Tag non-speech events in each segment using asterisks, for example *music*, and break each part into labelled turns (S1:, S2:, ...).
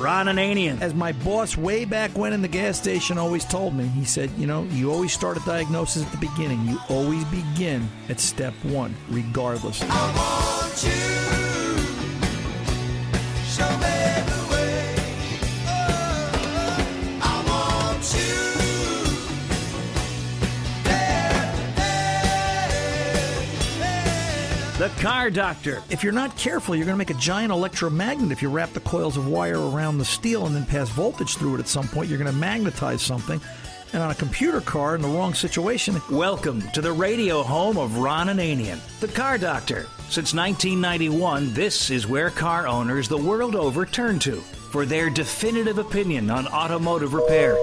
S1: Ron Ananian.
S2: As my boss way back when in the gas station always told me, he said, you know, you always start a diagnosis at the beginning. You always begin at step one, regardless.
S1: Car Doctor.
S2: If you're not careful, you're going to make a giant electromagnet if you wrap the coils of wire around the steel and then pass voltage through it at some point. You're going to magnetize something. And on a computer car in the wrong situation,
S1: Welcome to the radio home of Ron Ananian, the Car Doctor. Since 1991, this is where car owners the world over turn to for their definitive opinion on automotive repair.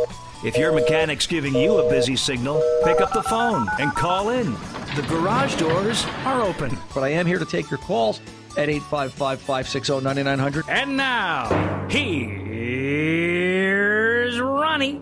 S1: If your mechanic's giving you a busy signal, pick up the phone and call in. The garage doors are open.
S3: But I am here to take your calls at 855 560 9900.
S1: And now, here's Ronnie.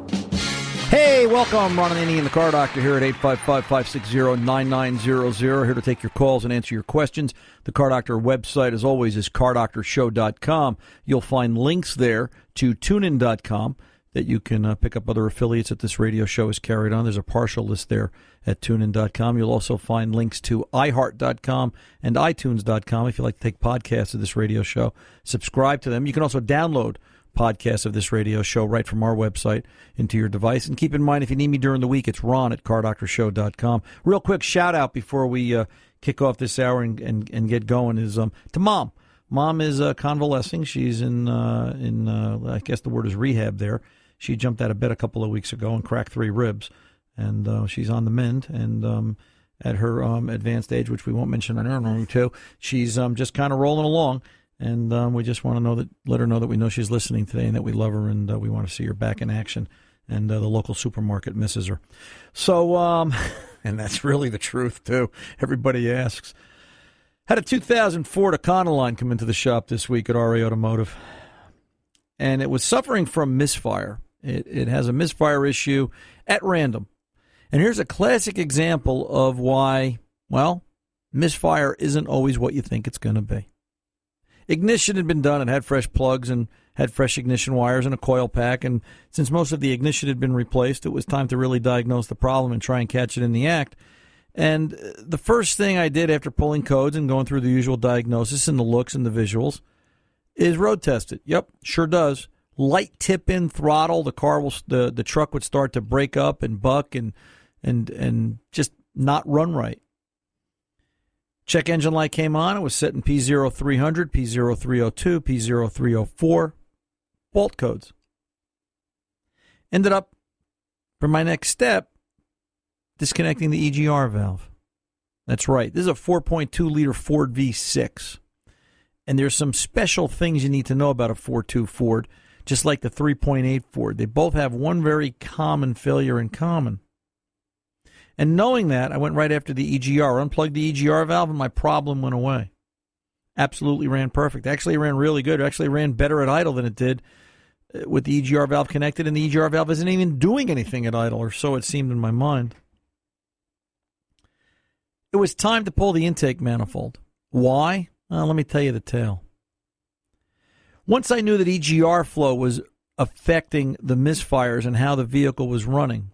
S3: Hey, welcome, Ron Ananian and the Car Doctor here at 855-560-9900. Here to take your calls and answer your questions. The Car Doctor website, as always, is cardoctorshow.com. You'll find links there to tunein.com that you can uh, pick up other affiliates that this radio show is carried on. There's a partial list there at tunein.com. You'll also find links to iheart.com and itunes.com if you like to take podcasts of this radio show. Subscribe to them. You can also download podcasts of this radio show right from our website into your device. And keep in mind, if you need me during the week, it's ron at cardoctorshow.com. Real quick shout out before we uh, kick off this hour and, and, and get going is um, to mom. Mom is uh, convalescing. She's in, uh, in uh, I guess the word is rehab there. She jumped out of bed a couple of weeks ago and cracked three ribs. And uh, she's on the mend. And um, at her um, advanced age, which we won't mention on air, too, she's um, just kind of rolling along. And um, we just want to know that, let her know that we know she's listening today and that we love her and uh, we want to see her back in action. And uh, the local supermarket misses her. So, um, *laughs* and that's really the truth too. Everybody asks. Had a 2004 Econoline come into the shop this week at RA Automotive, and it was suffering from misfire. It, it has a misfire issue at random. And here's a classic example of why, well, misfire isn't always what you think it's going to be. Ignition had been done. It had fresh plugs and had fresh ignition wires and a coil pack. And since most of the ignition had been replaced, it was time to really diagnose the problem and try and catch it in the act. And uh, the first thing I did after pulling codes and going through the usual diagnosis and the looks and the visuals is road test it. Yep, sure does. Light tip in throttle, the car will the the truck would start to break up and buck and and and just not run right. Check engine light came on. It was set in P0300, P0302, P0304. Bolt codes. Ended up, for my next step, disconnecting the EGR valve. That's right. This is a 4.2 liter Ford V6. And there's some special things you need to know about a 4.2 Ford, just like the 3.8 Ford. They both have one very common failure in common. And knowing that, I went right after the EGR, unplugged the EGR valve, and my problem went away. Absolutely ran perfect. Actually, ran really good. Actually, ran better at idle than it did uh, with the EGR valve connected, and the EGR valve isn't even doing anything at idle, or so it seemed in my mind. It was time to pull the intake manifold. Why? Well, let me tell you the tale. Once I knew that EGR flow was affecting the misfires and how the vehicle was running,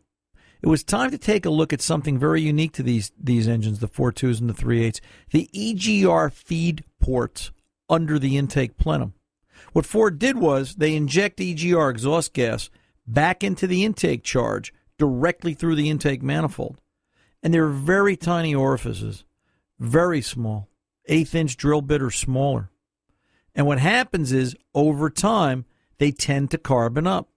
S3: it was time to take a look at something very unique to these these engines, the 4.2s and the 3.8s, the EGR feed ports under the intake plenum. What Ford did was they inject EGR exhaust gas back into the intake charge directly through the intake manifold. And they're very tiny orifices, very small, eighth inch drill bit or smaller. And what happens is over time, they tend to carbon up.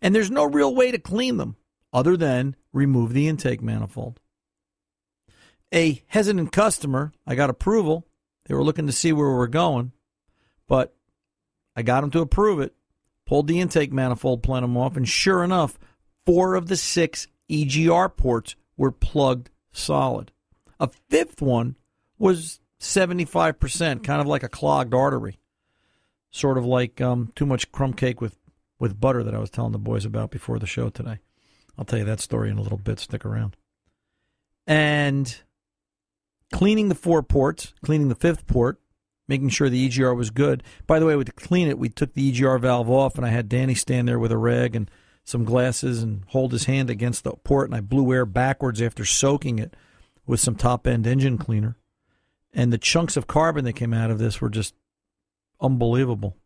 S3: And there's no real way to clean them other than remove the intake manifold. A hesitant customer, I got approval. They were looking to see where we were going, but I got them to approve it. Pulled the intake manifold plenum off, and sure enough, four of the six EGR ports were plugged solid. A fifth one was 75%, kind of like a clogged artery. Sort of like um, too much crumb cake with, with butter that I was telling the boys about before the show today. I'll tell you that story in a little bit. Stick around. And cleaning the four ports, cleaning the fifth port, making sure the EGR was good. By the way, to clean it, we took the EGR valve off, and I had Danny stand there with a rag and some glasses and hold his hand against the port, and I blew air backwards after soaking it with some top end engine cleaner. And the chunks of carbon that came out of this were just unbelievable.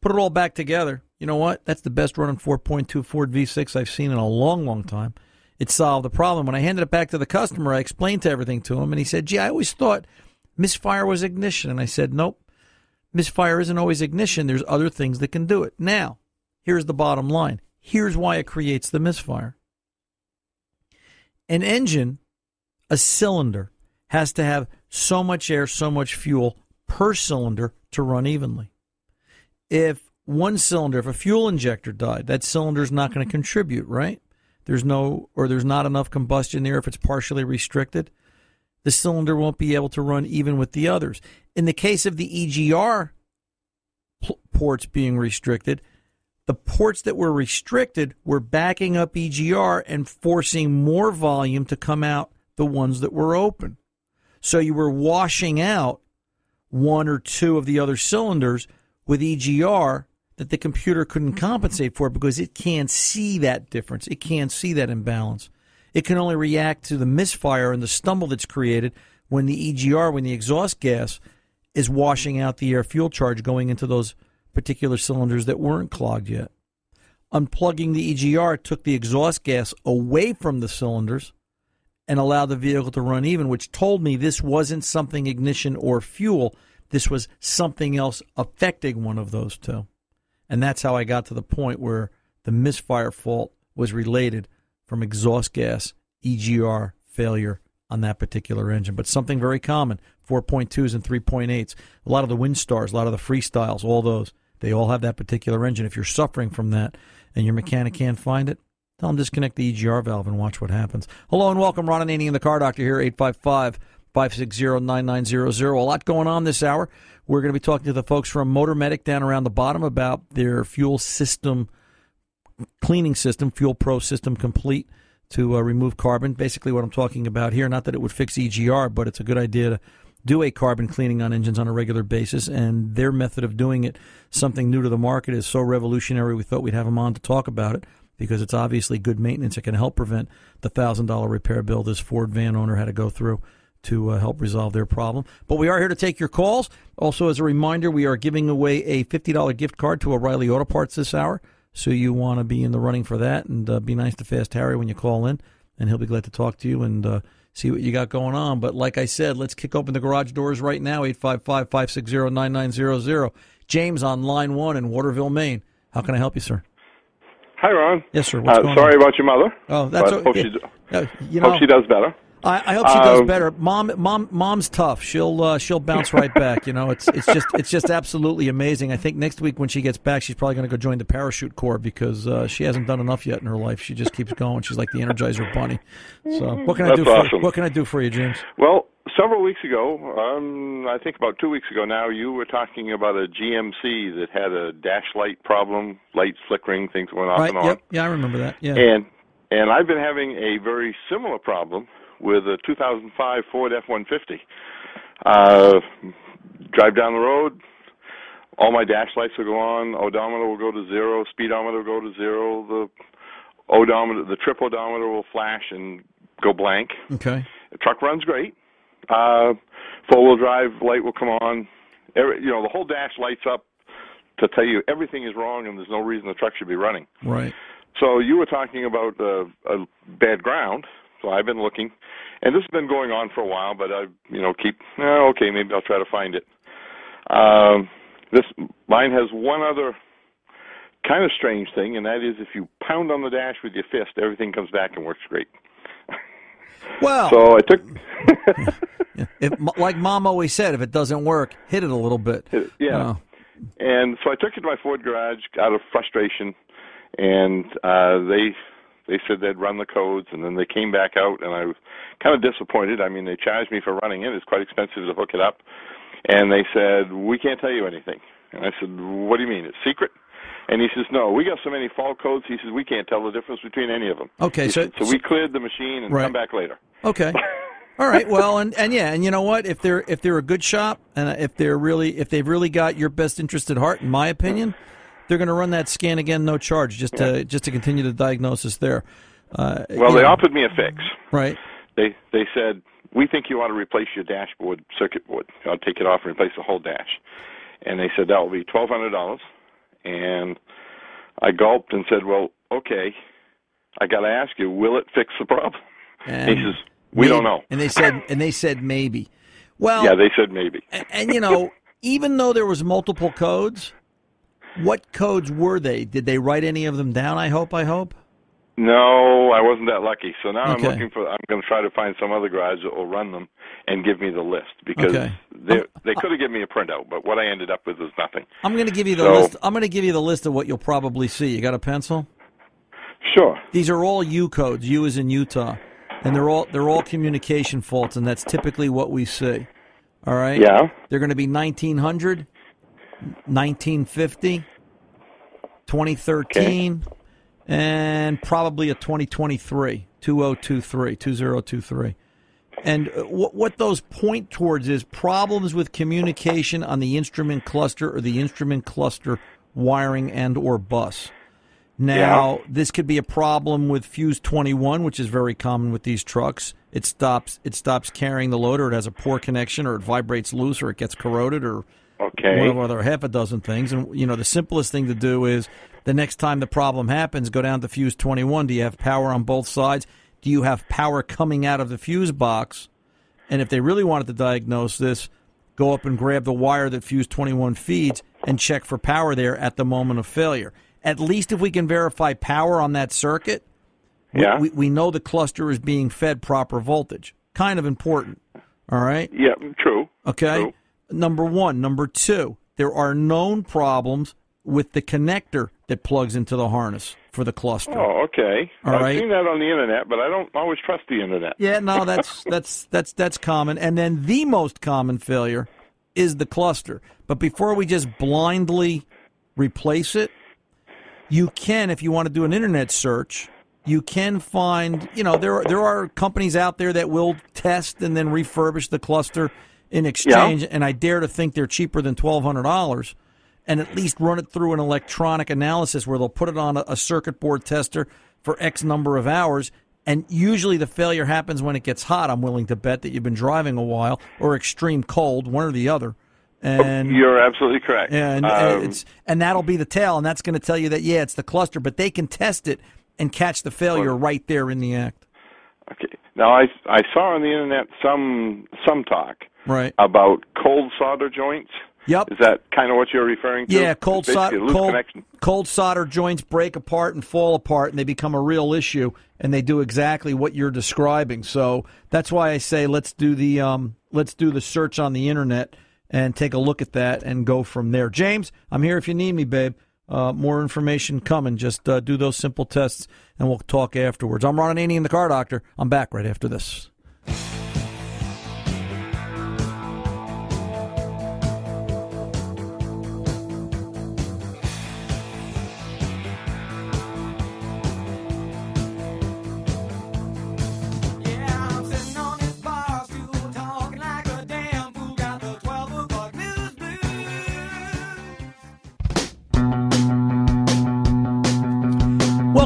S3: Put it all back together. You know what? That's the best running 4.2 Ford V6 I've seen in a long, long time. It solved the problem. When I handed it back to the customer, I explained everything to him, and he said, Gee, I always thought misfire was ignition. And I said, Nope, misfire isn't always ignition. There's other things that can do it. Now, here's the bottom line here's why it creates the misfire. An engine, a cylinder, has to have so much air, so much fuel per cylinder to run evenly. If one cylinder, if a fuel injector died, that cylinder is not going to contribute, right? There's no, or there's not enough combustion there if it's partially restricted. The cylinder won't be able to run even with the others. In the case of the EGR ports being restricted, the ports that were restricted were backing up EGR and forcing more volume to come out the ones that were open. So you were washing out one or two of the other cylinders with EGR that the computer couldn't compensate for because it can't see that difference. It can't see that imbalance. It can only react to the misfire and the stumble that's created when the EGR, when the exhaust gas is washing out the air fuel charge going into those particular cylinders that weren't clogged yet. Unplugging the EGR took the exhaust gas away from the cylinders and allow the vehicle to run even, which told me this wasn't something ignition or fuel. This was something else affecting one of those two. And that's how I got to the point where the misfire fault was related from exhaust gas EGR failure on that particular engine. But something very common 4.2s and 3.8s. A lot of the Windstars, a lot of the Freestyles, all those, they all have that particular engine. If you're suffering from that and your mechanic can't find it, tell them disconnect the EGR valve and watch what happens. Hello and welcome. Ron Ananian the Car Doctor here, 855 560 9900. A lot going on this hour. We're going to be talking to the folks from Motor Medic down around the bottom about their fuel system cleaning system, Fuel Pro System Complete to uh, remove carbon. Basically, what I'm talking about here, not that it would fix EGR, but it's a good idea to do a carbon cleaning on engines on a regular basis. And their method of doing it, something new to the market, is so revolutionary. We thought we'd have them on to talk about it because it's obviously good maintenance. It can help prevent the thousand dollar repair bill this Ford van owner had to go through to uh, help resolve their problem. But we are here to take your calls. Also, as a reminder, we are giving away a $50 gift card to O'Reilly Auto Parts this hour. So you want to be in the running for that and uh, be nice to Fast Harry when you call in, and he'll be glad to talk to you and uh, see what you got going on. But like I said, let's kick open the garage doors right now 855 560 9900. James on line one in Waterville, Maine. How can I help you, sir?
S4: Hi, Ron.
S3: Yes, sir.
S4: Uh, sorry on? about your mother.
S3: Oh, that's
S4: okay. Hope, she,
S3: uh, you know,
S4: hope she does better.
S3: I, I, hope she does um, better. Mom, mom, mom's tough. She'll uh, she'll bounce right back. You know, it's it's just it's just absolutely amazing. I think next week when she gets back, she's probably going to go join the parachute corps because uh, she hasn't done enough yet in her life. She just keeps going. She's like the Energizer Bunny. So what can I
S4: That's
S3: do?
S4: Awesome.
S3: For, what can I do for you, James?
S4: Well, several weeks ago, um, I think about two weeks ago now, you were talking about a GMC that had a dash light problem, lights flickering, things going off
S3: right,
S4: and on.
S3: Yep. Yeah, I remember that. Yeah.
S4: And and I've been having a very similar problem with a 2005 Ford F-150. Uh, drive down the road, all my dash lights will go on, odometer will go to zero, speedometer will go to zero, the odometer, the trip odometer will flash and go blank.
S3: Okay.
S4: The truck runs great. Uh, four-wheel drive light will come on. Every, you know, the whole dash lights up to tell you everything is wrong and there's no reason the truck should be running.
S3: Right.
S4: So you were talking about uh, a bad ground. So I've been looking, and this has been going on for a while. But I, you know, keep oh, okay. Maybe I'll try to find it. Um, this mine has one other kind of strange thing, and that is if you pound on the dash with your fist, everything comes back and works great. *laughs*
S3: Well,
S4: so I took. *laughs*
S3: if, like Mom always said, if it doesn't work, hit it a little bit.
S4: Yeah. And so I took it to my Ford garage out of frustration, and uh, they they said they'd run the codes, and then they came back out, and I was kind of disappointed. I mean, they charged me for running it; it's quite expensive to hook it up, and they said we can't tell you anything. And I said, what do you mean? It's secret? And he says, no, we got so many fault codes. He says we can't tell the difference between any of them.
S3: Okay,
S4: he
S3: so
S4: said, so we cleared the machine and
S3: right.
S4: come back later.
S3: Okay. *laughs* All right. Well, and, and yeah, and you know what? If they're if they're a good shop, and if they're really if they've really got your best interest at heart, in my opinion, they're going to run that scan again, no charge, just to just to continue the diagnosis there. Uh,
S4: well, they
S3: know,
S4: offered me a fix.
S3: right.
S4: They they said we think you ought to replace your dashboard circuit board. I'll take it off and replace the whole dash. And they said that will be twelve hundred dollars. And I gulped and said, well, okay. I got to ask you, will it fix the problem?
S3: And
S4: he says, we
S3: maybe-
S4: don't know.
S3: And they said and they said maybe. Well,
S4: Yeah, they said maybe.
S3: and, and you know, *laughs* even though there was multiple codes, what codes were they? Did they write any of them down? I hope. I hope.
S4: No, I wasn't that lucky. So now
S3: Okay.
S4: I'm looking for. I'm going to try to find some other garage that will run them and give me the list because
S3: Okay.
S4: they they could have given me a printout, but what I ended up with is nothing.
S3: I'm going to give you the
S4: So-
S3: list. I'm going to give you the list of what you'll probably see. You got a pencil?
S4: Sure.
S3: These are all U codes. U is in Utah, and they're all they're all communication faults, and that's typically what we see. All right.
S4: Yeah.
S3: They're going to be 1900, 1950, 2013, and probably a 2023, 2023, 2023. And uh, what, what those point towards is problems with communication on the instrument cluster or the instrument cluster wiring and or bus. Now, this could be a problem with fuse 21, which is very common with these trucks. It stops it stops carrying the load, or it has a poor connection, or it vibrates loose, or it gets corroded, or
S4: Okay.
S3: one of other half a dozen things. And you know, the simplest thing to do is the next time the problem happens, go down to fuse 21. Do you have power on both sides? Do you have power coming out of the fuse box? And if they really wanted to diagnose this, go up and grab the wire that fuse 21 feeds and check for power there at the moment of failure. At least if we can verify power on that circuit, we,
S4: Yeah.
S3: we, we know the cluster is being fed proper voltage. Kind of important. All right.
S4: Yeah. True.
S3: Okay.
S4: True.
S3: Number one. Number two, there are known problems with the connector that plugs into the harness for the cluster.
S4: Oh, okay.
S3: All
S4: I've
S3: right.
S4: seen that on the internet, but I don't always trust the internet.
S3: Yeah, no, that's *laughs* that's that's that's common. And then the most common failure is the cluster. But before we just blindly replace it, you can, if you want to do an internet search, you can find, you know, there are, there are companies out there that will test and then refurbish the cluster in exchange, and I dare to think they're cheaper than twelve hundred dollars, and at least run it through an electronic analysis where they'll put it on a, a circuit board tester for X number of hours. And usually the failure happens when it gets hot. I'm willing to bet that you've been driving a while, or extreme cold, one or the other. And
S4: You're absolutely correct.
S3: and
S4: Um,
S3: it's and that'll be the tell, and that's going to tell you that yeah, it's the cluster, but they can test it and catch the failure right there in the act.
S4: okay. Now I I saw on the internet some some talk
S3: Right.
S4: about cold solder joints.
S3: Yep.
S4: Is that kind of what you're referring to?
S3: Yeah, cold solder, cold, cold solder joints break apart and fall apart, and they become a real issue. And they do exactly what you're describing. So that's why I say let's do the um, let's do the search on the internet and take a look at that and go from there. James, I'm here if you need me, babe. Uh, more information coming. Just uh, do those simple tests, and we'll talk afterwards. I'm Ron Ananian, the car doctor. I'm back right after this.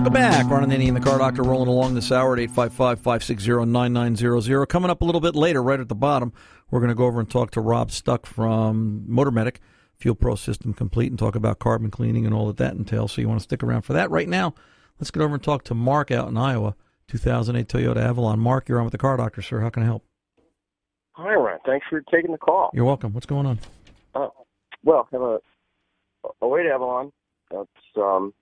S3: Welcome back. Ron Ananian and the Car Doctor rolling along this hour at 855 560 9900. Coming up a little bit later, right at the bottom, we're going to go over and talk to Rob Stuck from Motor Medic, Fuel Pro System Complete, and talk about carbon cleaning and all that that entails. So you want to stick around for that. Right now, let's get over and talk to Mark out in Iowa, 2008 Toyota Avalon. Mark, you're on with the Car Doctor, sir. How can I help?
S5: Hi, Ron. Thanks for taking the call.
S3: You're welcome. What's going on?
S5: Well, I have a, a 08 Avalon. That's um,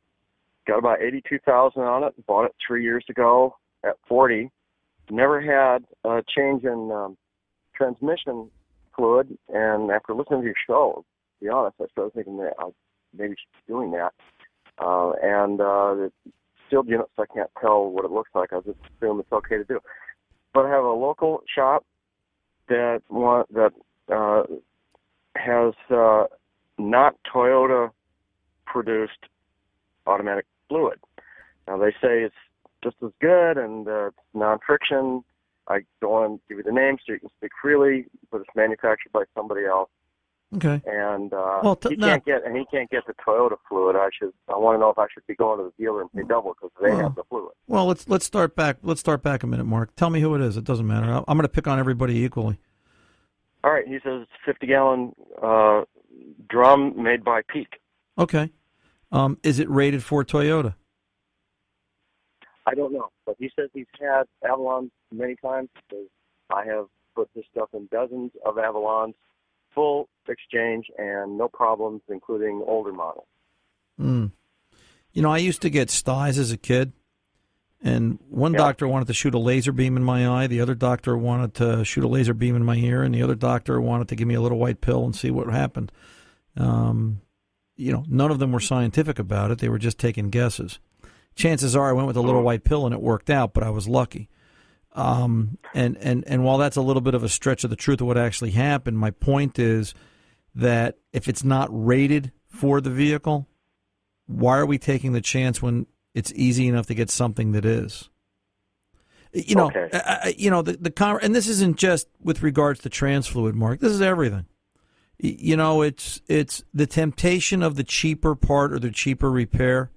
S5: got about 82,000 on it. Bought it three years ago at 40. Never had a change in um, transmission fluid, and after listening to your show, to be honest, I started thinking that I maybe should be doing that. Uh, and uh, sealed units, I can't tell what it looks like. I just assume it's okay to do. But I have a local shop that want that uh, has uh, not Toyota produced automatic fluid. Now they say it's just as good and uh, it's non-friction. I don't want to give you the name so you can speak freely, but it's manufactured by somebody else,
S3: Okay.
S5: and uh,
S3: Well, t-
S5: he can't get and he can't get the Toyota fluid. I should. I want to know if I should be going to the dealer and pay double because they
S3: Well.
S5: have the fluid.
S3: Well, let's let's start back. Let's start back a minute, Mark. Tell me who it is. It doesn't matter. I'm going to pick on everybody equally.
S5: All right, he says 50 gallon uh, drum made by Peak.
S3: Okay. Um, is it rated for Toyota?
S5: I don't know, but he says he's had Avalon many times because I have put this stuff in dozens of Avalons, full exchange and no problems, including older models.
S3: Mm. You know, I used to get styes as a kid, and one
S5: Yeah.
S3: doctor wanted to shoot a laser beam in my eye. The other doctor wanted to shoot a laser beam in my ear, and the other doctor wanted to give me a little white pill and see what happened. Um, you know, none of them were scientific about it. They were just taking guesses. Chances are, I went with a little white pill and it worked out, but I was lucky. Um, and and and while that's a little bit of a stretch of the truth of what actually happened, my point is that if it's not rated for the vehicle, why are we taking the chance when it's easy enough to get something that is? You know,
S5: Okay.
S3: I, you know the the con- and this isn't just with regards to trans fluid, Mark. This is everything. You know, it's it's the temptation of the cheaper part or the cheaper repair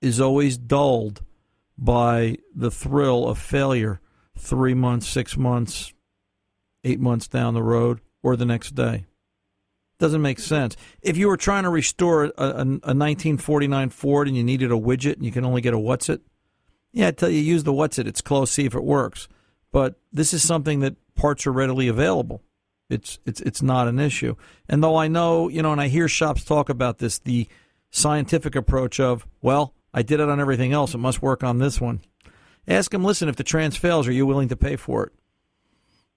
S3: is always dulled by the thrill of failure three months, six months, eight months down the road, or the next day. Doesn't make sense. If you were trying to restore a, a, a 1949 Ford and you needed a widget and you can only get a what's it, yeah, I tell you, use the what's it. It's close, see if it works. But this is something that parts are readily available. It's it's it's not an issue. And though I know, you know, and I hear shops talk about this, the scientific approach of, well, I did it on everything else, it must work on this one. Ask them, listen, if the trans fails, are you willing to pay for it?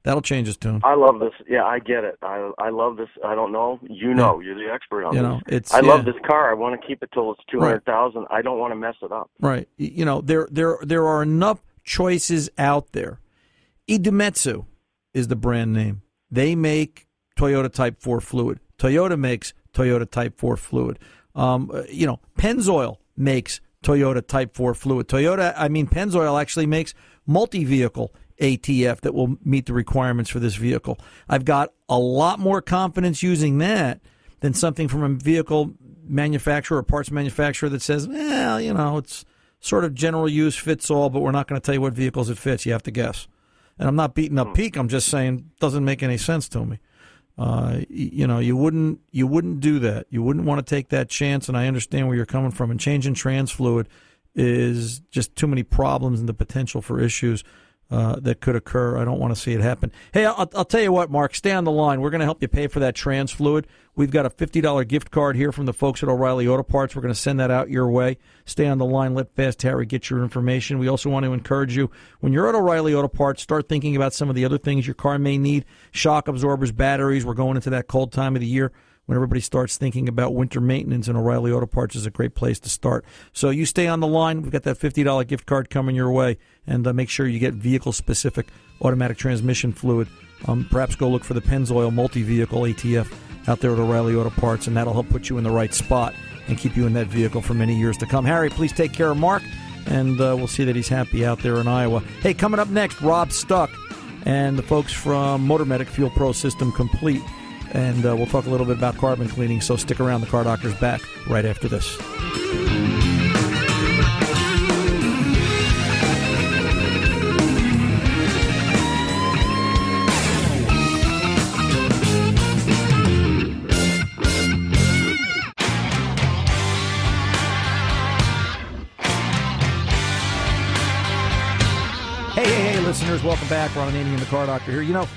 S3: That'll change his tune.
S5: I love this. Yeah, I get it. I I love this. I don't know. You know, you're the expert on
S3: You
S5: this.
S3: know, it's
S5: I love this car. I want to keep it till it's two hundred thousand. I don't want to mess it up.
S3: Right. You know, there there there are enough choices out there. Idemitsu is the brand name. They make Toyota Type 4 fluid. Toyota makes Toyota Type 4 fluid. Um, uh, you know, Pennzoil makes Toyota Type 4 fluid. Toyota, I mean, Pennzoil actually makes multi-vehicle ATF that will meet the requirements for this vehicle. I've got a lot more confidence using that than something from a vehicle manufacturer or parts manufacturer that says, well, you know, it's sort of general use fits all, but we're not going to tell you what vehicles it fits. You have to guess. And I'm not beating up Peak. I'm just saying doesn't make any sense to me. Uh, you know, you wouldn't you wouldn't do that. You wouldn't want to take that chance. And I understand where you're coming from. And changing trans fluid is just too many problems and the potential for issues uh, that could occur. I don't want to see it happen. Hey, I'll, I'll tell you what, Mark, stay on the line. We're going to help you pay for that trans fluid. We've got a $50 gift card here from the folks at O'Reilly Auto Parts. We're going to send that out your way. Stay on the line. Let Fast Harry get your information. We also want to encourage you when you're at O'Reilly Auto Parts, start thinking about some of the other things your car may need shock absorbers, batteries. We're going into that cold time of the year when everybody starts thinking about winter maintenance, and O'Reilly Auto Parts is a great place to start. So you stay on the line. We've got that $50 gift card coming your way, and uh, make sure you get vehicle specific automatic transmission fluid. Um, perhaps go look for the Pennzoil multi vehicle ATF out there at O'Reilly Auto Parts, and that'll help put you in the right spot and keep you in that vehicle for many years to come. Harry, please take care of Mark, and uh, we'll see that he's happy out there in Iowa. Hey, coming up next, Rob Stuck and the folks from Motor Medic Fuel Pro System Complete. And uh, we'll talk a little bit about carbon cleaning, so stick around. The Car Doctor's back right after this. Hey, hey, hey, listeners, welcome back. Ron Ananian, the Car Doctor here. You know,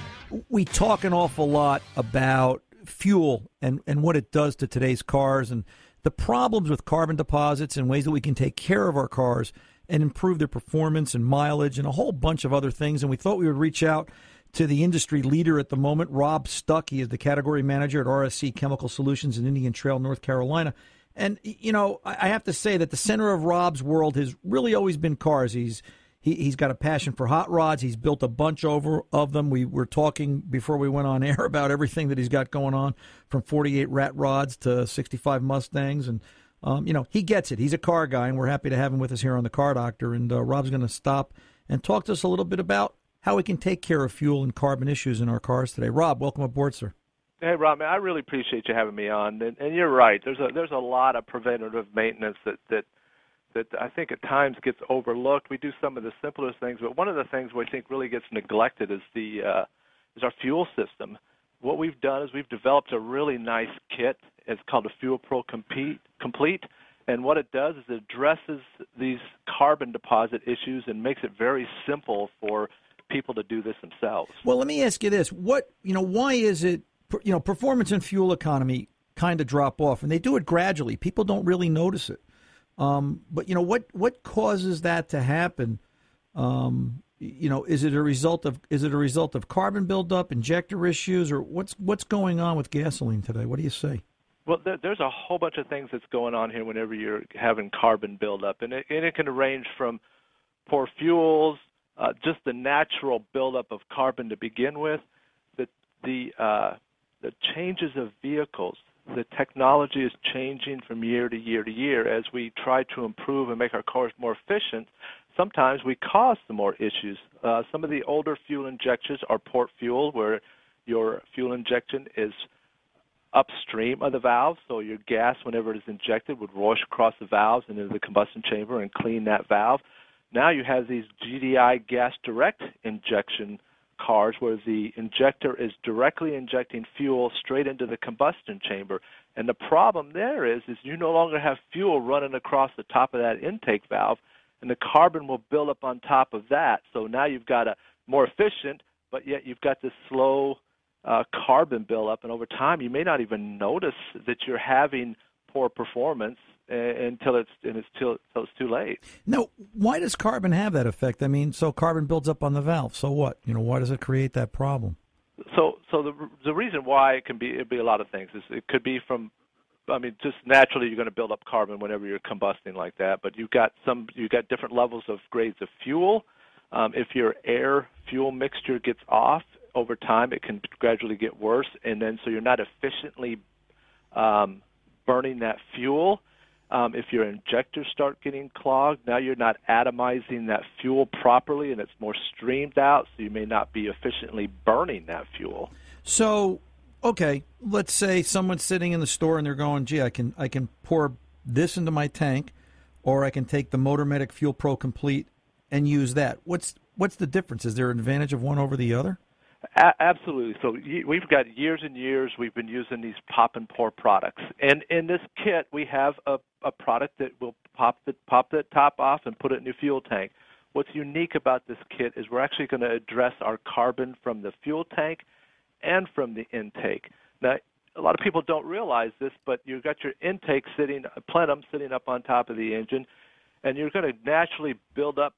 S3: we talk an awful lot about fuel and, and what it does to today's cars and the problems with carbon deposits and ways that we can take care of our cars and improve their performance and mileage and a whole bunch of other things. And we thought we would reach out to the industry leader at the moment, Rob Stuck. He is the category manager at RSC Chemical Solutions in Indian Trail, North Carolina. And, you know, I have to say that the center of Rob's world has really always been cars. He's he, he's got a passion for hot rods. He's built a bunch over of them. We were talking before we went on air *laughs* about everything that he's got going on, from 48 rat rods to 65 Mustangs, and um, you know he gets it. He's a car guy, and we're happy to have him with us here on the Car Doctor. And uh, Rob's going to stop and talk to us a little bit about how we can take care of fuel and carbon issues in our cars today. Rob, welcome aboard, sir.
S6: Hey, Rob, I really appreciate you having me on. And, and you're right. There's a there's a lot of preventative maintenance that that that I think at times gets overlooked. We do some of the simplest things, but one of the things we think really gets neglected is the uh, is our fuel system. What we've done is we've developed a really nice kit. It's called a Fuel Pro Compete, Complete, and what it does is it addresses these carbon deposit issues and makes it very simple for people to do this themselves.
S3: Well, let me ask you this: what you know, why is it you know performance and fuel economy kind of drop off, and they do it gradually. People don't really notice it. Um, but you know what what causes that to happen? Um, you know, is it a result of is it a result of carbon buildup, injector issues, or what's what's going on with gasoline today? What do you say?
S6: Well, there, there's a whole bunch of things that's going on here whenever you're having carbon buildup, and it, and it can range from poor fuels, uh, just the natural buildup of carbon to begin with, the the uh, the changes of vehicles. The technology is changing from year to year to year as we try to improve and make our cars more efficient. Sometimes we cause some more issues. Uh, some of the older fuel injectors are port fuel, where your fuel injection is upstream of the valve, so your gas, whenever it is injected, would rush across the valves and into the combustion chamber and clean that valve. Now you have these GDI gas direct injection cars where the injector is directly injecting fuel straight into the combustion chamber. And the problem there is is you no longer have fuel running across the top of that intake valve and the carbon will build up on top of that. So now you've got a more efficient but yet you've got this slow uh, carbon buildup, and over time you may not even notice that you're having poor performance until it's and it's till, till it's too late.
S3: Now, why does carbon have that effect? I mean, so carbon builds up on the valve. So what? You know, why does it create that problem?
S6: So, so the the reason why it can be it be a lot of things is it could be from I mean, just naturally you're going to build up carbon whenever you're combusting like that. But you've got some, you've got different levels of grades of fuel. Um, if your air fuel mixture gets off over time, it can gradually get worse, and then so you're not efficiently um, burning that fuel. Um, if your injectors start getting clogged, now you're not atomizing that fuel properly, and it's more streamed out, so you may not be efficiently burning that fuel.
S3: So, okay, let's say someone's sitting in the store and they're going, "Gee, I can I can pour this into my tank, or I can take the Motor Medic Fuel Pro Complete and use that." What's what's the difference? Is there an advantage of one over the other?
S6: A- absolutely. So we've got years and years we've been using these pop and pour products, and in this kit we have a, a product that will pop the pop the top off and put it in your fuel tank. What's unique about this kit is we're actually going to address our carbon from the fuel tank and from the intake. Now, a lot of people don't realize this, but you've got your intake sitting, plenum sitting up on top of the engine, and you're going to naturally build up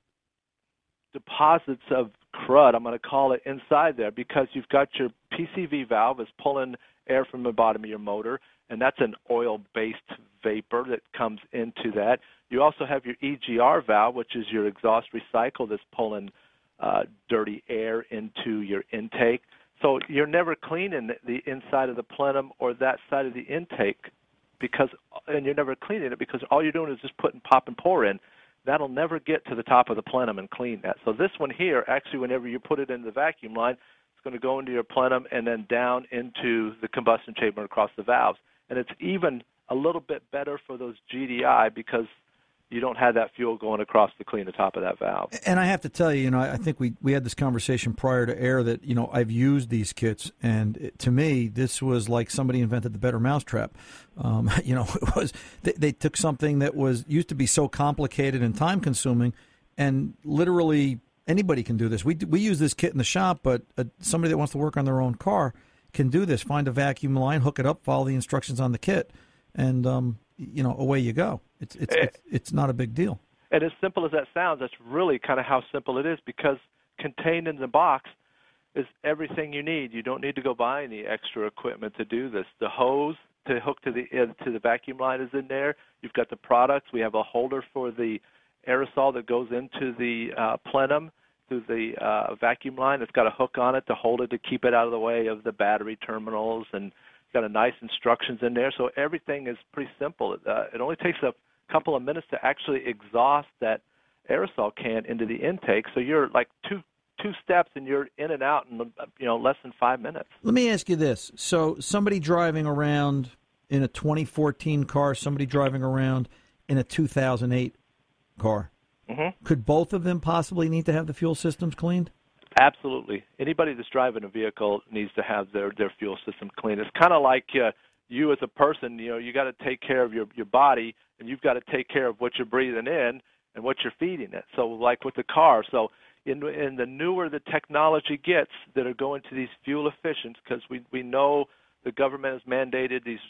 S6: deposits of crud, I'm going to call it, inside there because you've got your PCV valve is pulling air from the bottom of your motor, and that's an oil-based vapor that comes into that. You also have your EGR valve, which is your exhaust recycle that's pulling uh, dirty air into your intake. So you're never cleaning the inside of the plenum or that side of the intake because, and you're never cleaning it because all you're doing is just putting pop and pour in that'll never get to the top of the plenum and clean that. So this one here, actually, whenever you put it in the vacuum line, it's going to go into your plenum and then down into the combustion chamber across the valves. And it's even a little bit better for those GDI because you don't have that fuel going across to clean the top of that valve.
S3: And I have to tell you, you know, I think we, we had this conversation prior to air that, you know, I've used these kits, and it, to me, this was like somebody invented the better mousetrap. Um, *laughs* you know, it was they, they took something that was used to be so complicated and time consuming, and literally anybody can do this. We we use this kit in the shop, but uh, somebody that wants to work on their own car can do this. Find a vacuum line, hook it up, follow the instructions on the kit, and um, you know, away you go. It's it's it's, it's not a big deal.
S6: And as simple as that sounds, that's really kind of how simple it is because contained in the box is everything you need. You don't need to go buy any extra equipment to do this. The hose to hook to the uh, to the vacuum line is in there. You've got the products. We have a holder for the aerosol that goes into the uh, plenum through the uh, vacuum line. It's got a hook on it to hold it to keep it out of the way of the battery terminals and got a nice instructions in there. So everything is pretty simple. Uh, it only takes a couple of minutes to actually exhaust that aerosol can into the intake. So you're like two two steps and you're in and out in you know less than five minutes.
S3: Let me ask you this: so somebody driving around in a 2014 car, somebody driving around in a 2008 car,
S6: Mm-hmm.
S3: could both of them possibly need to have the fuel systems cleaned?
S6: Absolutely. Anybody that's driving a vehicle needs to have their their fuel system clean. It's kind of like uh, you as a person. You know, you got to take care of your your body, and you've got to take care of what you're breathing in and what you're feeding it. So, like with the car, so in in the newer the technology gets that are going to these fuel efficient, because we we know the government has mandated these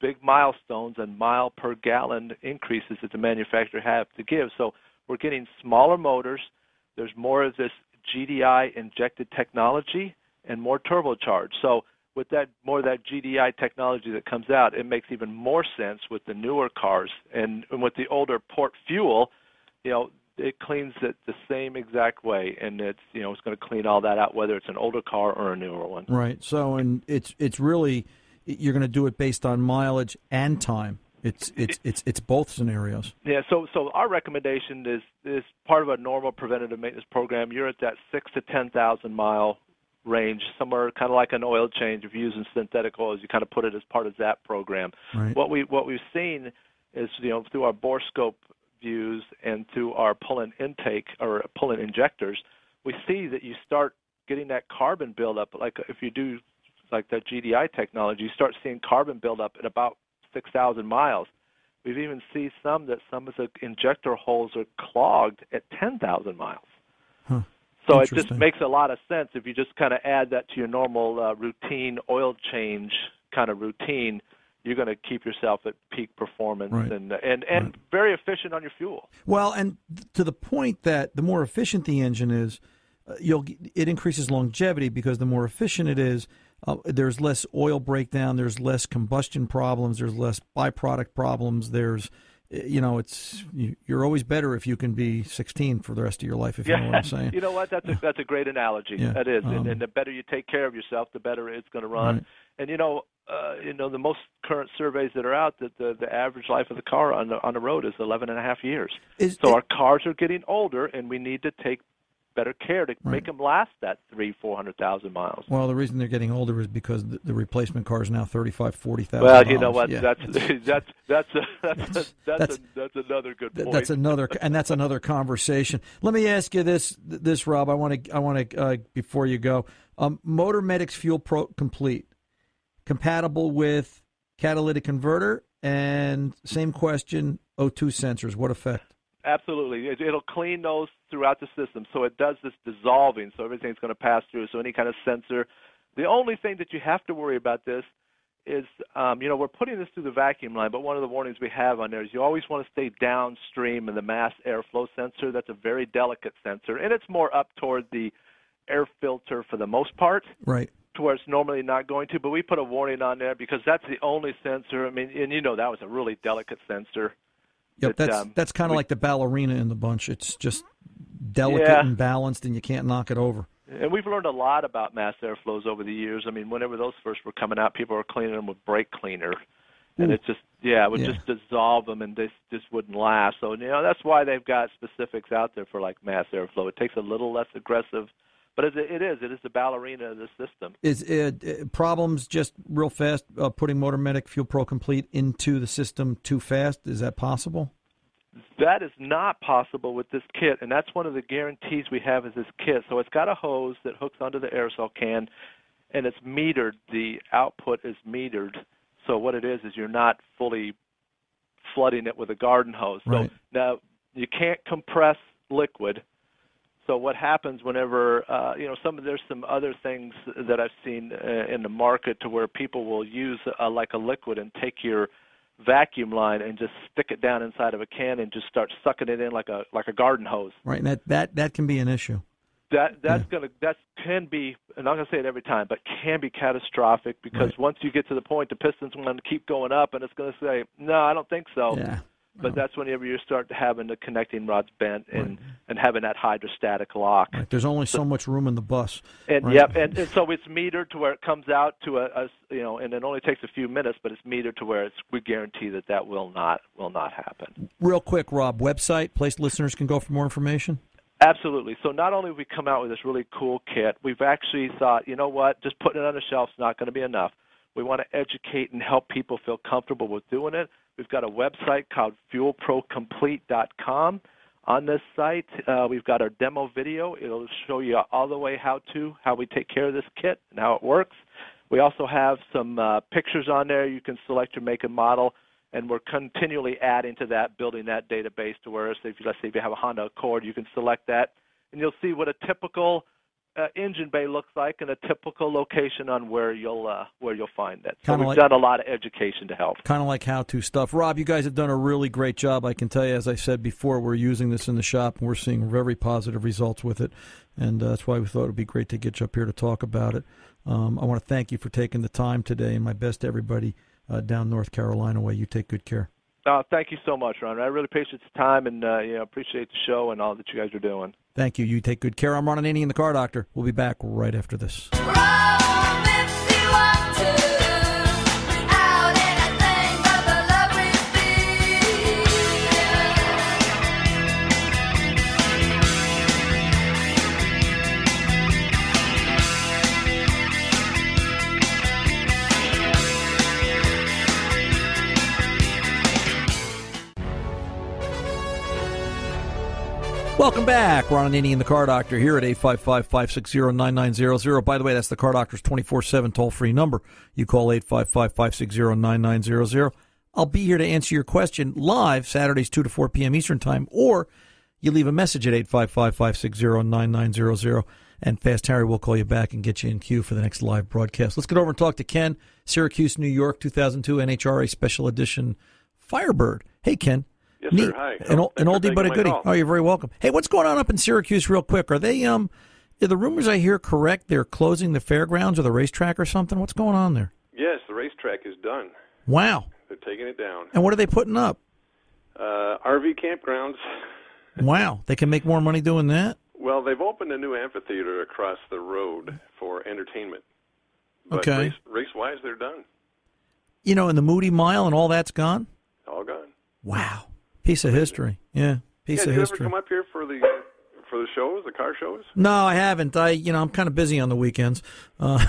S6: big milestones and mile per gallon increases that the manufacturer have to give. So we're getting smaller motors. There's more of this GDI injected technology and more turbocharged. So with that more that GDI technology that comes out, it makes even more sense with the newer cars and, and with the older port fuel, you know, it cleans it the same exact way and it's you know it's going to clean all that out whether it's an older car or a newer one.
S3: Right. So, and it's it's really you're going to do it based on mileage and time. It's it's it's it's both scenarios.
S6: Yeah, so so our recommendation is is part of a normal preventative maintenance program. You're at that six to ten thousand mile range, somewhere kind of like an oil change. If you're using synthetic oils, you kind of put it as part of that program.
S3: Right.
S6: What we what we've seen is you know through our bore scope views and through our pull-in intake or pull-in injectors, we see that you start getting that carbon buildup. Like if you do like that GDI technology, you start seeing carbon buildup at about 6,000 miles. We've even seen some that some of the injector holes are clogged at 10,000 miles.
S3: Huh.
S6: So it just makes a lot of sense if you just kind of add that to your normal uh, routine oil change kind of routine. You're going to keep yourself at peak performance
S3: Right.
S6: and and and
S3: Right.
S6: very efficient on your fuel.
S3: Well, and to the point that the more efficient the engine is, uh, you'll it increases longevity because the more efficient it is, uh, there's less oil breakdown, there's less combustion problems, there's less byproduct problems. There's, uh, you know, it's you- you're always better if you can be 16 for the rest of your life. If you know what I'm saying. *laughs*
S6: you know what? That's a that's a great analogy.
S3: Yeah.
S6: That is,
S3: Um,
S6: and, and the better you take care of yourself, the better it's going to run.
S3: Right.
S6: And you know, uh, you know, the most current surveys that are out that the the average life of the car on the on the road is 11 and a half years.
S3: Is-
S6: so our cars are getting older, and we need to take better care to
S3: Right.
S6: make them last that three four hundred thousand miles.
S3: Well, the reason they're getting older is because the, the replacement car is now 35, 40,000
S6: Well, you know what?
S3: Yeah.
S6: That's that's *laughs* that's that's a, *laughs* that's
S3: That's-
S6: a, that's another good point.
S3: That's another, *laughs* and that's another conversation. Let me ask you this, this Rob. I want to, I want to, uh, before you go, um, Motor Medics Fuel Pro Complete, compatible with catalytic converter, and same question, O2 sensors. What effect?
S6: Absolutely. It, it'll clean those throughout the system. So it does this dissolving, so everything's going to pass through. So any kind of sensor. The only thing that you have to worry about this is, um, you know, we're putting this through the vacuum line, but one of the warnings we have on there is you always want to stay downstream in the mass airflow sensor. That's a very delicate sensor, and it's more up toward the air filter for the most part
S3: Right.
S6: to where it's normally not going to, but we put a warning on there because that's the only sensor. I mean, and you know that was a really delicate sensor.
S3: Yep.
S6: that,
S3: That's
S6: um,
S3: that's kind of like the ballerina in the bunch. It's just delicate
S6: Yeah.
S3: and balanced, and you can't knock it over.
S6: And we've learned a lot about mass airflows over the years. I mean, whenever those first were coming out, people were cleaning them with brake cleaner, and
S3: Ooh.
S6: it just yeah, it would
S3: Yeah.
S6: just dissolve them, and this just wouldn't last. So you know that's why they've got specifics out there for like mass airflow. It takes a little less aggressive, but it, it is it is the ballerina of the system.
S3: Is it, uh, problems just real fast uh, putting Motor Medic Fuel Pro Complete into the system too fast? Is that possible?
S6: That is not possible with this kit, and that's one of the guarantees we have is this kit. So it's got a hose that hooks onto the aerosol can, and it's metered. The output is metered. So what it is is you're not fully flooding it with a garden hose.
S3: Right.
S6: So now you can't compress liquid. So what happens whenever uh, you know some there's some other things that I've seen uh, in the market to where people will use uh, like a liquid and take your vacuum line and just stick it down inside of a can and just start sucking it in like a like a garden hose.
S3: Right, and that that, that can be an issue.
S6: That that's gonna that can be I'm not gonna say it every time, but can be catastrophic because
S3: Right.
S6: once you get to the point the piston's going to keep going up and it's going to say no, I don't think so.
S3: Yeah.
S6: But oh. that's whenever you start having the connecting rods bent and and having that hydrostatic lock.
S3: Right. There's only so much room in the bus.
S6: And
S3: Right.
S6: yep, and, and so it's metered to where it comes out to a, a you know, and it only takes a few minutes, but it's metered to where it's we guarantee that that will not will not happen.
S3: Real quick, Rob, website, place listeners can go for more information.
S6: Absolutely. So not only have we come out with this really cool kit, we've actually thought, you know what, just putting it on the shelf is not going to be enough. We want to educate and help people feel comfortable with doing it. We've got a website called fuelprocomplete.com. On this site, uh, we've got our demo video. It'll show you all the way how to, how we take care of this kit and how it works. We also have some uh, pictures on there. You can select your make and model, and we're continually adding to that, building that database to where, if you, let's say if you have a Honda Accord, you can select that, and you'll see what a typical uh, engine bay looks like and a typical location on where you'll uh, where you'll find it. So
S3: Kinda
S6: we've
S3: like-
S6: done a lot of education to help.
S3: kind of like how to stuff. Rob, you guys have done a really great job. I can tell you, as I said before, we're using this in the shop and we're seeing very positive results with it. And uh, that's why we thought it would be great to get you up here to talk about it. Um, I want to thank you for taking the time today, and my best to everybody uh, down North Carolina way. You take good care.
S6: Uh, thank you so much, Ron. I really appreciate the time and uh, you know, appreciate the show and all that you guys are doing.
S3: Thank you. You take good care. I'm Ron Ananian, the car doctor. We'll be back right after this. Welcome back. Ron Ananian, the car doctor, here at 855 560 9900. By the way, that's the car doctor's 24 7 toll free number. You call 855 560 9900. I'll be here to answer your question live Saturdays 2 to 4 p.m. Eastern Time, or you leave a message at 855 560 9900, and Fast Harry will call you back and get you in queue for the next live broadcast. Let's get over and talk to Ken, Syracuse, New York, 2002 NHRA Special Edition Firebird. Hey, Ken.
S4: Yes,
S3: Neat.
S4: sir. Hi.
S3: An, an oldie but a goodie. Oh, you're very welcome. Hey, what's going on up in Syracuse, real quick? Are they um, are the rumors I hear correct? They're closing the fairgrounds or the racetrack or something. What's going on there?
S4: Yes, the racetrack is done.
S3: Wow.
S4: They're taking it down.
S3: And what are they putting up?
S4: Uh, RV campgrounds.
S3: Wow, they can make more money doing that.
S4: Well, they've opened a new amphitheater across the road for entertainment. But
S3: Okay.
S4: Race, race-wise, they're done.
S3: You know, and the Moody Mile and all that's gone.
S4: All gone.
S3: Wow, piece of history. Yeah, piece
S4: yeah,
S3: of
S4: you
S3: history.
S4: ever come up here for the for the shows, the car shows?
S3: No, I haven't. I, you know, I'm kind of busy on the weekends. Uh,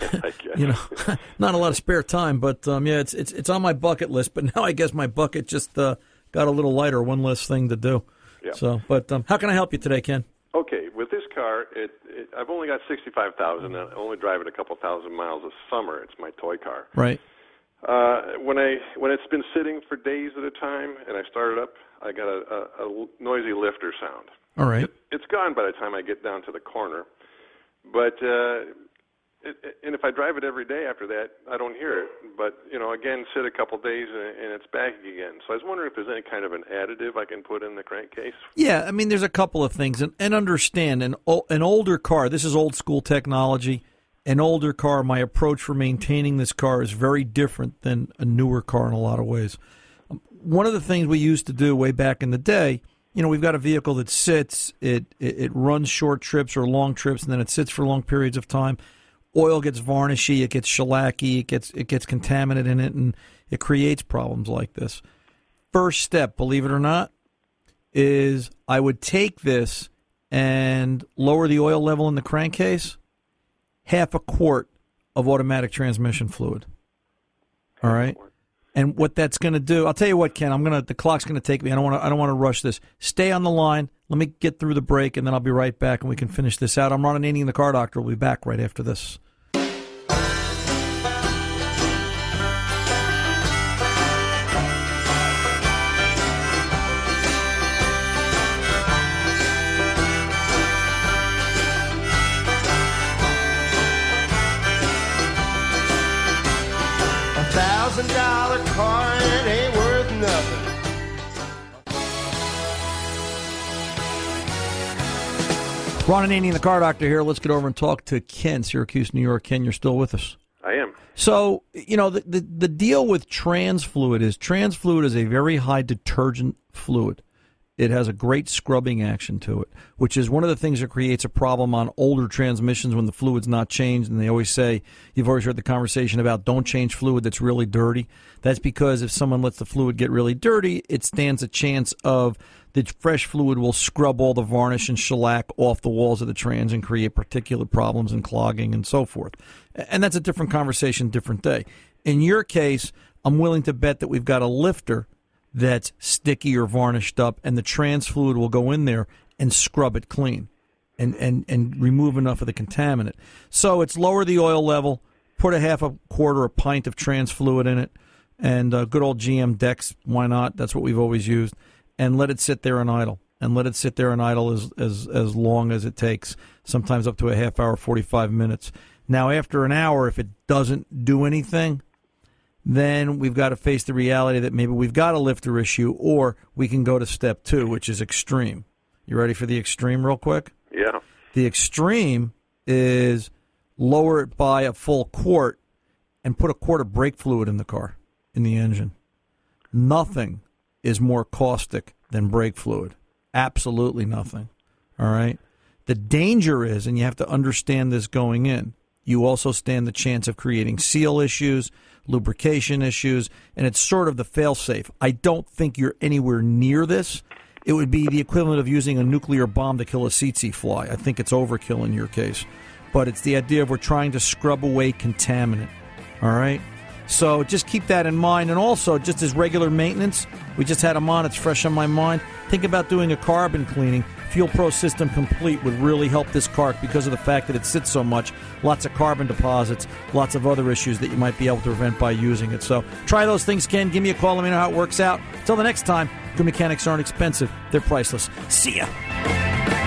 S3: *laughs* *laughs* you know, *laughs* not a lot of spare time, but um, yeah, it's it's it's on my bucket list. But now I guess my bucket just uh, got a little lighter. One less thing to do.
S4: Yeah.
S3: So, but um, how can I help you today, Ken?
S4: Okay, with this car, it, it I've only got sixty-five thousand. I only drive it a couple thousand miles a summer. It's my toy car.
S3: Right.
S4: Uh, when I when it's been sitting for days at a time, and I start it up, I got a, a, a noisy lifter sound.
S3: All right.
S4: It's gone by the time I get down to the corner, but uh, it, it- and if I drive it every day after that, I don't hear it. But you know, again, sit a couple days and, and it's back again. So I was wondering if there's any kind of an additive I can put in the crankcase.
S3: Yeah, I mean, there's a couple of things, and, and understand an an older car. This is old school technology. An older car, my approach for maintaining this car is very different than a newer car in a lot of ways. One of the things we used to do way back in the day, you know, we've got a vehicle that sits, it, it it runs short trips or long trips, and then it sits for long periods of time. Oil gets varnishy, it gets shellacky, it gets it gets contaminated in it, and it creates problems like this. First step, believe it or not, is I would take this and lower the oil level in the crankcase, half a quart of automatic transmission fluid. All right. And what that's going to do, I'll tell you what, Ken. I'm gonna the clock's going to take me. I don't want to. I don't want to rush this. Stay on the line. Let me get through the break, and then I'll be right back, and we can finish this out. I'm Ron Ananian, the car doctor. We'll be back right after this. Ron Ananian, the car doctor here. Let's get over and talk to Ken, Syracuse, New York. Ken, you're still with us.
S4: I am.
S3: So, you know, the, the, the deal with trans fluid is trans fluid is a very high detergent fluid. It has a great scrubbing action to it, which is one of the things that creates a problem on older transmissions when the fluid's not changed. And they always say, you've always heard the conversation about don't change fluid that's really dirty. That's because if someone lets the fluid get really dirty, it stands a chance of the fresh fluid will scrub all the varnish and shellac off the walls of the trans and create particulate problems and clogging and so forth. And that's a different conversation, different day. In your case, I'm willing to bet that we've got a lifter that's sticky or varnished up, and the trans fluid will go in there and scrub it clean and, and, and remove enough of the contaminant. So it's lower the oil level, put a half a quarter, a pint of trans fluid in it, and uh, good old GM Dex, why not? That's what we've always used, and let it sit there and idle. And let it sit there and idle as, as, as long as it takes, sometimes up to a half hour, 45 minutes. Now, after an hour, if it doesn't do anything, then we've got to face the reality that maybe we've got a lifter issue, or we can go to step two, which is extreme. You ready for the extreme, real quick?
S7: Yeah.
S3: The extreme is lower it by a full quart and put a quart of brake fluid in the car, in the engine. Nothing is more caustic than brake fluid. Absolutely nothing. All right? The danger is, and you have to understand this going in, you also stand the chance of creating seal issues, lubrication issues, and it's sort of the failsafe. I don't think you're anywhere near this. It would be the equivalent of using a nuclear bomb to kill a tsetse fly. I think it's overkill in your case. But it's the idea of we're trying to scrub away contaminant. All right? So just keep that in mind. And also, just as regular maintenance, we just had them on, it's fresh on my mind. Think about doing a carbon cleaning. Fuel Pro System Complete would really help this car because of the fact that it sits so much. Lots of carbon deposits, lots of other issues that you might be able to prevent by using it. So try those things, Ken. Give me a call. Let me know how it works out. Until the next time, good mechanics aren't expensive, they're priceless. See ya.